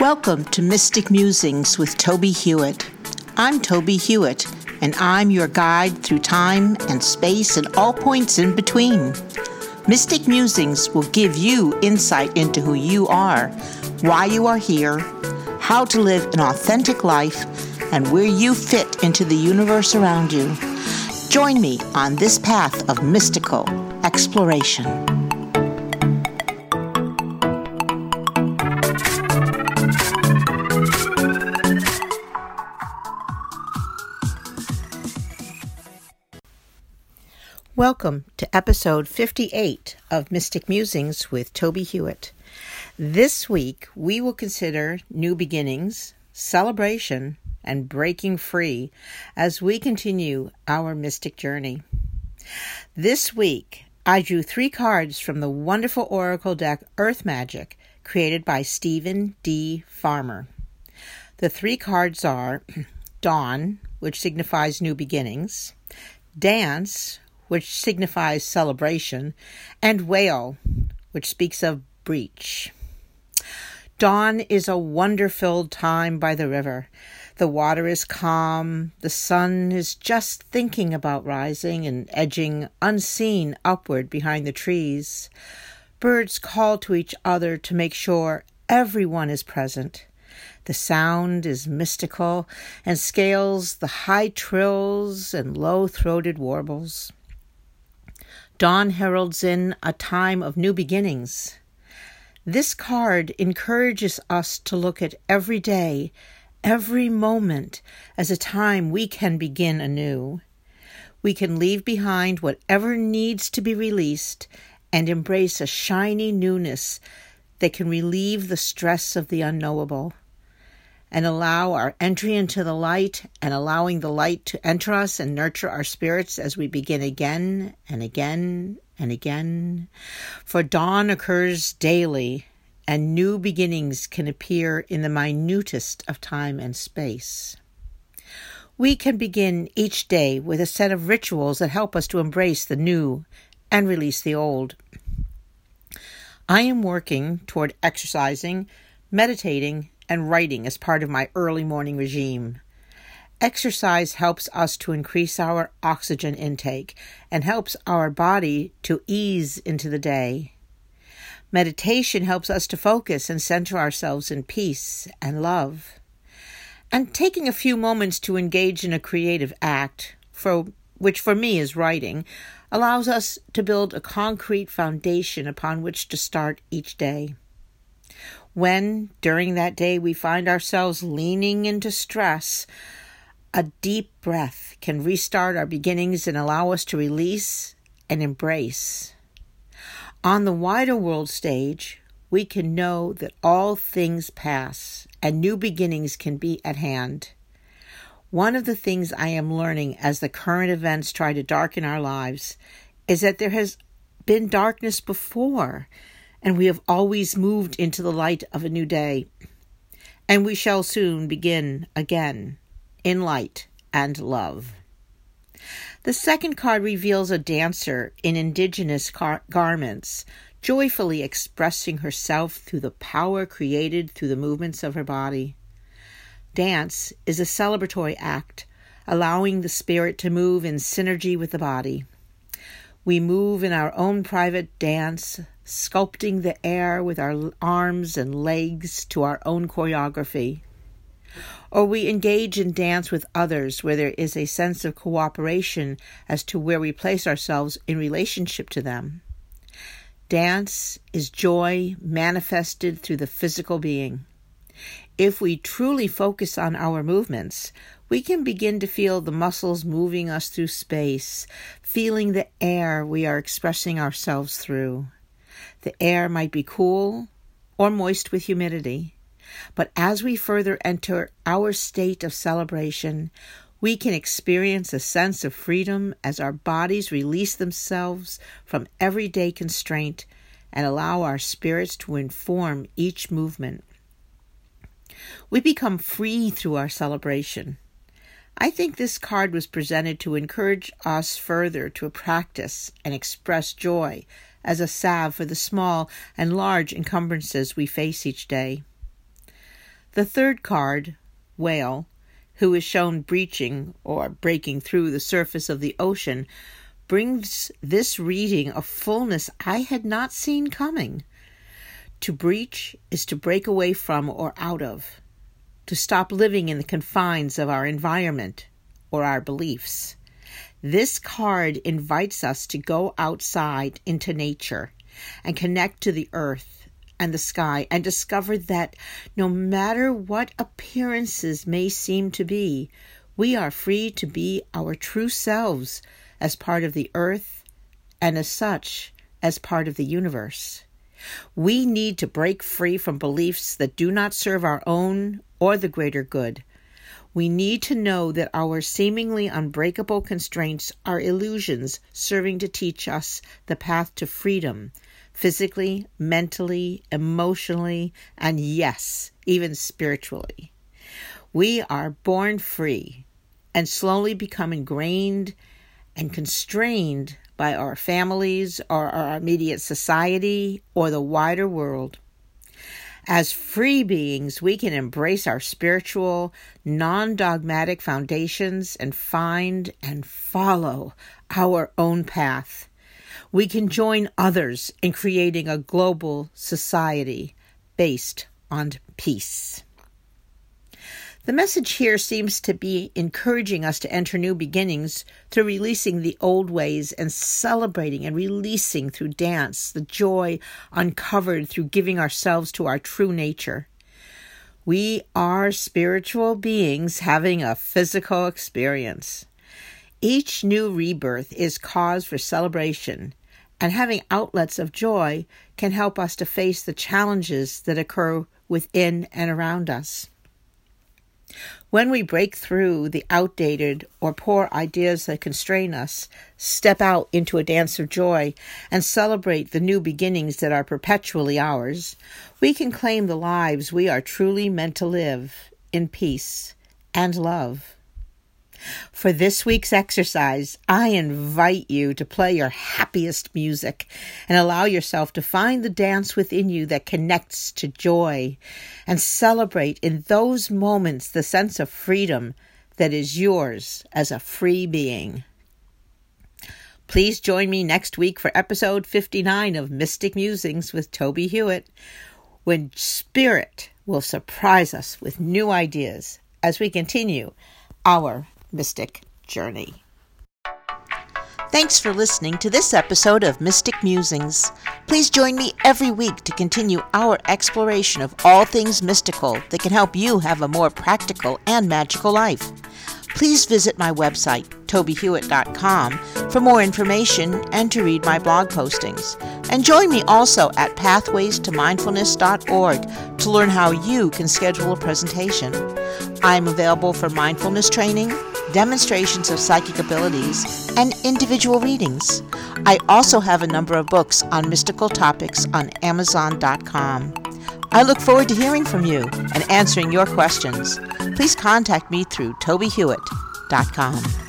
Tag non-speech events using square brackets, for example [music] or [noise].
Welcome to Mystic Musings with Tobie Hewitt. I'm Tobie Hewitt, and I'm your guide through time and space and all points in between. Mystic Musings will give you insight into who you are, why you are here, how to live an authentic life, and where you fit into the universe around you. Join me on this path of mystical exploration. Welcome to episode 58 of Mystic Musings with Tobie Hewitt. This week we will consider new beginnings, celebration, and breaking free as we continue our mystic journey. This week I drew three cards from the wonderful oracle deck Earth Magic created by Steven D. Farmer. The three cards are [clears throat] Dawn, which signifies new beginnings, Dance, which signifies celebration, and whale, which speaks of breach. Dawn is a wonder filled time by the river. The water is calm, the sun is just thinking about rising and edging unseen upward behind the trees. Birds call to each other to make sure everyone is present. The sound is mystical and scales the high trills and low throated warbles. Dawn heralds in a time of new beginnings. This card encourages us to look at every day, every moment, as a time we can begin anew. We can leave behind whatever needs to be released and embrace a shiny newness that can relieve the stress of the unknowable and allow our entry into the light and allowing the light to enter us and nurture our spirits as we begin again and again and again. For dawn occurs daily, and new beginnings can appear in the minutest of time and space. We can begin each day with a set of rituals that help us to embrace the new and release the old. I am working toward exercising, meditating, and writing as part of my early morning regime. Exercise helps us to increase our oxygen intake and helps our body to ease into the day. Meditation helps us to focus and center ourselves in peace and love. And taking a few moments to engage in a creative act, for which for me is writing, allows us to build a concrete foundation upon which to start each day. When, during that day, we find ourselves leaning into stress, a deep breath can restart our beginnings and allow us to release and embrace. On the wider world stage, we can know that all things pass and new beginnings can be at hand. One of the things I am learning as the current events try to darken our lives is that there has been darkness before and we have always moved into the light of a new day. And we shall soon begin again in light and love. The second card reveals a dancer in indigenous car- garments, joyfully expressing herself through the power created through the movements of her body. Dance is a celebratory act, allowing the spirit to move in synergy with the body. We move in our own private dance, sculpting the air with our arms and legs to our own choreography. Or we engage in dance with others where there is a sense of cooperation as to where we place ourselves in relationship to them. Dance is joy manifested through the physical being. If we truly focus on our movements, we can begin to feel the muscles moving us through space, feeling the air we are expressing ourselves through. The air might be cool or moist with humidity, but as we further enter our state of celebration, we can experience a sense of freedom as our bodies release themselves from everyday constraint and allow our spirits to inform each movement. We become free through our celebration. I think this card was presented to encourage us further to practice and express joy as a salve for the small and large encumbrances we face each day. The third card, Whale, who is shown breaching or breaking through the surface of the ocean, brings this reading a fullness I had not seen coming. To breach is to break away from or out of, to stop living in the confines of our environment or our beliefs. This card invites us to go outside into nature and connect to the earth and the sky and discover that no matter what appearances may seem to be, we are free to be our true selves as part of the earth and as such as part of the universe. We need to break free from beliefs that do not serve our own or the greater good. We need to know that our seemingly unbreakable constraints are illusions serving to teach us the path to freedom, physically, mentally, emotionally, and yes, even spiritually. We are born free and slowly become ingrained and constrained by our families or our immediate society or the wider world. As free beings, we can embrace our spiritual, non dogmatic foundations and find and follow our own path. We can join others in creating a global society based on peace. The message here seems to be encouraging us to enter new beginnings through releasing the old ways and celebrating and releasing through dance the joy uncovered through giving ourselves to our true nature. We are spiritual beings having a physical experience. Each new rebirth is cause for celebration, and having outlets of joy can help us to face the challenges that occur within and around us. When we break through the outdated or poor ideas that constrain us, step out into a dance of joy, and celebrate the new beginnings that are perpetually ours, we can claim the lives we are truly meant to live in peace and love. For this week's exercise, I invite you to play your happiest music and allow yourself to find the dance within you that connects to joy and celebrate in those moments the sense of freedom that is yours as a free being. Please join me next week for episode 59 of Mystic Musings with Tobie Hewitt, when Spirit will surprise us with new ideas as we continue our mystic journey. Thanks for listening to this episode of Mystic Musings. Please join me every week to continue our exploration of all things mystical that can help you have a more practical and magical life. Please visit my website, tobiehewitt.com, for more information and to read my blog postings. And join me also at pathwaystomindfulness.org to learn how you can schedule a presentation. I'm available for mindfulness training demonstrations of psychic abilities, and individual readings. I also have a number of books on mystical topics on Amazon.com. I look forward to hearing from you and answering your questions. Please contact me through tobiehewitt.com.